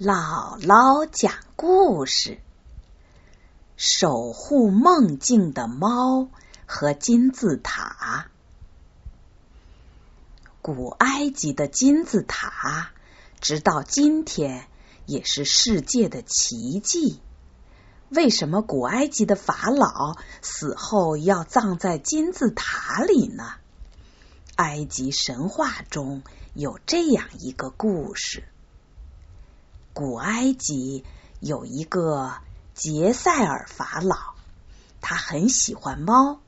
姥姥讲故事：守护梦境的猫和金字塔。古埃及的金字塔，直到今天也是世界的奇迹。为什么古埃及的法老死后要葬在金字塔里呢？埃及神话中有这样一个故事。古埃及有一个杰塞尔法老，他很喜欢猫。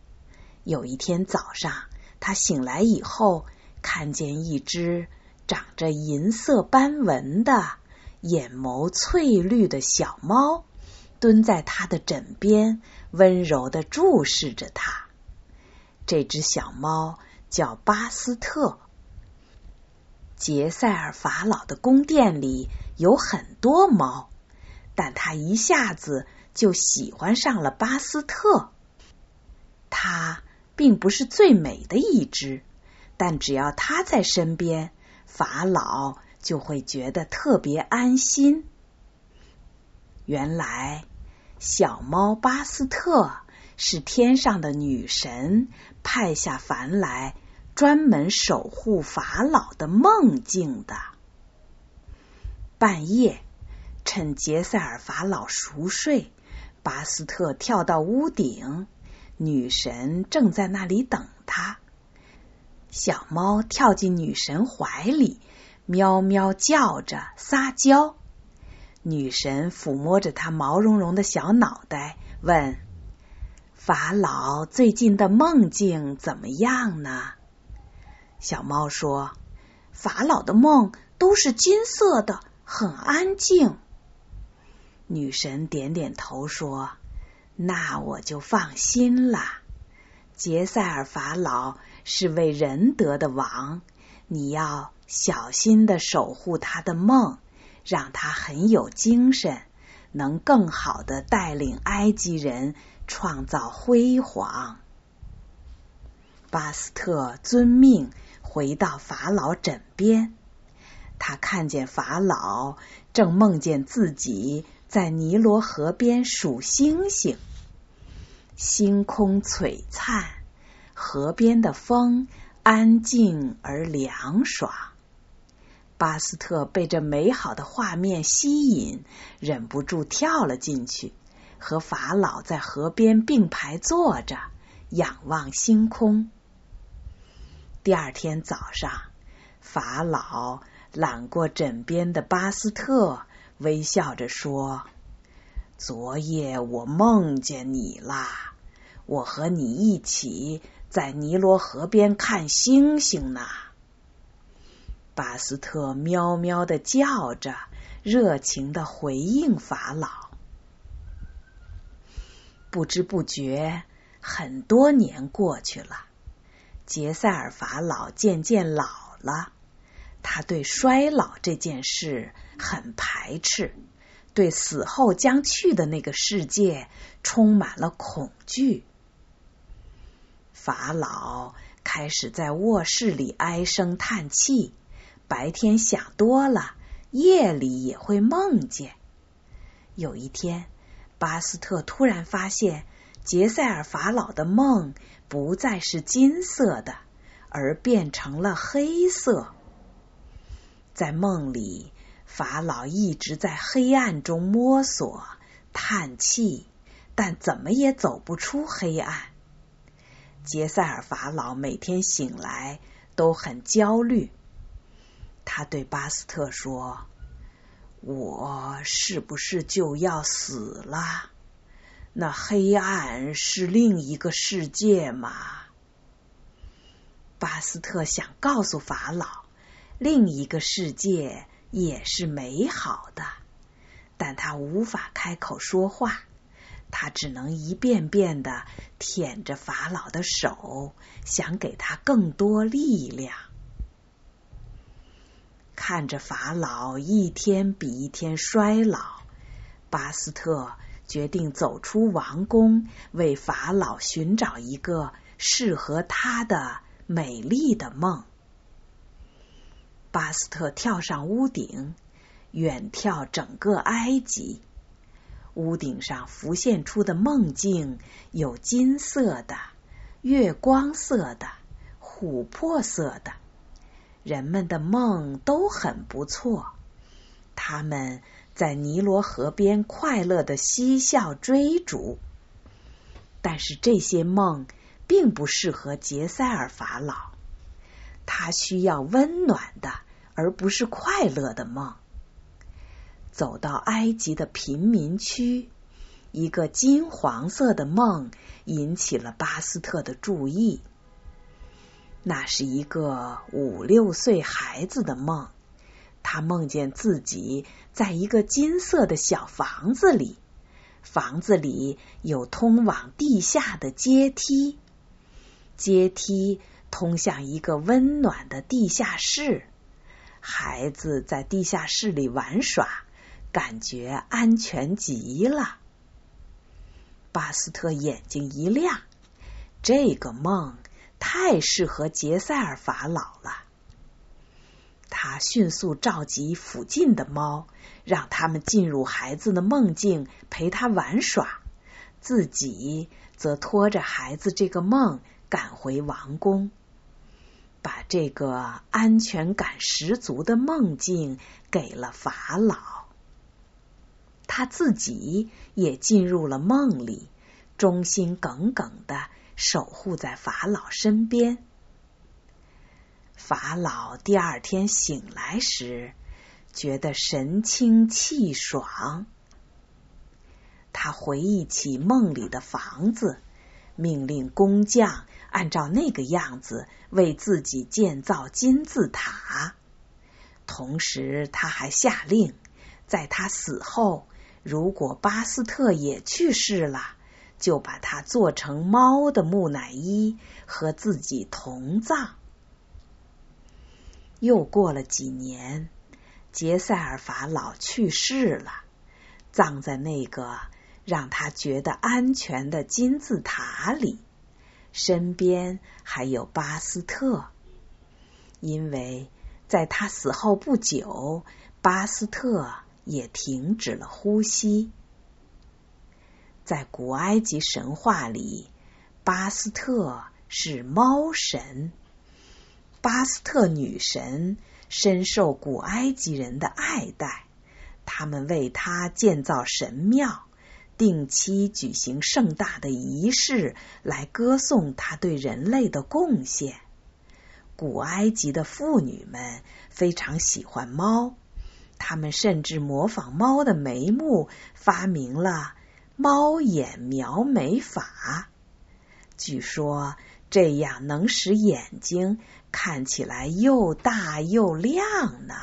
有一天早上，他醒来以后，看见一只长着银色斑纹的、眼眸翠绿的小猫蹲在他的枕边，温柔的注视着他。这只小猫叫巴斯特。杰塞尔法老的宫殿里有很多猫，但他一下子就喜欢上了巴斯特。它并不是最美的一只，但只要它在身边，法老就会觉得特别安心。原来，小猫巴斯特是天上的女神派下凡来。专门守护法老的梦境的。半夜，趁杰塞尔法老熟睡，巴斯特跳到屋顶，女神正在那里等他。小猫跳进女神怀里，喵喵叫着撒娇。女神抚摸着它毛茸茸的小脑袋，问：“法老最近的梦境怎么样呢？”小猫说：“法老的梦都是金色的，很安静。”女神点点头说：“那我就放心了。杰塞尔法老是位仁德的王，你要小心的守护他的梦，让他很有精神，能更好的带领埃及人创造辉煌。”巴斯特遵命。回到法老枕边，他看见法老正梦见自己在尼罗河边数星星，星空璀璨，河边的风安静而凉爽。巴斯特被这美好的画面吸引，忍不住跳了进去，和法老在河边并排坐着，仰望星空。第二天早上，法老揽过枕边的巴斯特，微笑着说：“昨夜我梦见你啦，我和你一起在尼罗河边看星星呢。”巴斯特喵喵的叫着，热情的回应法老。不知不觉，很多年过去了。杰塞尔法老渐渐老了，他对衰老这件事很排斥，对死后将去的那个世界充满了恐惧。法老开始在卧室里唉声叹气，白天想多了，夜里也会梦见。有一天，巴斯特突然发现。杰塞尔法老的梦不再是金色的，而变成了黑色。在梦里，法老一直在黑暗中摸索、叹气，但怎么也走不出黑暗。杰塞尔法老每天醒来都很焦虑，他对巴斯特说：“我是不是就要死了？”那黑暗是另一个世界吗？巴斯特想告诉法老，另一个世界也是美好的，但他无法开口说话，他只能一遍遍的舔着法老的手，想给他更多力量。看着法老一天比一天衰老，巴斯特。决定走出王宫，为法老寻找一个适合他的美丽的梦。巴斯特跳上屋顶，远眺整个埃及。屋顶上浮现出的梦境有金色的、月光色的、琥珀色的。人们的梦都很不错，他们在尼罗河边快乐的嬉笑追逐。但是这些梦并不适合杰塞尔法老，他需要温暖的，而不是快乐的梦。走到埃及的贫民区，一个金黄色的梦引起了巴斯特的注意。那是一个五六岁孩子的梦，他梦见自己在一个金色的小房子里，房子里有通往地下的阶梯，阶梯通向一个温暖的地下室。孩子在地下室里玩耍，感觉安全极了。巴斯特眼睛一亮，这个梦。太适合杰塞尔法老了。他迅速召集附近的猫，让他们进入孩子的梦境，陪他玩耍，自己则拖着孩子这个梦赶回王宫，把这个安全感十足的梦境给了法老。他自己也进入了梦里，忠心耿耿的。守护在法老身边。法老第二天醒来时，觉得神清气爽。他回忆起梦里的房子，命令工匠按照那个样子为自己建造金字塔。同时，他还下令，在他死后，如果巴斯特也去世了。就把它做成猫的木乃伊和自己同葬。又过了几年，杰塞尔法老去世了，葬在那个让他觉得安全的金字塔里，身边还有巴斯特，因为在他死后不久，巴斯特也停止了呼吸。在古埃及神话里，巴斯特是猫神。巴斯特女神深受古埃及人的爱戴，他们为她建造神庙，定期举行盛大的仪式来歌颂他对人类的贡献。古埃及的妇女们非常喜欢猫，她们甚至模仿猫的眉目，发明了。猫眼描眉法，据说这样能使眼睛看起来又大又亮呢。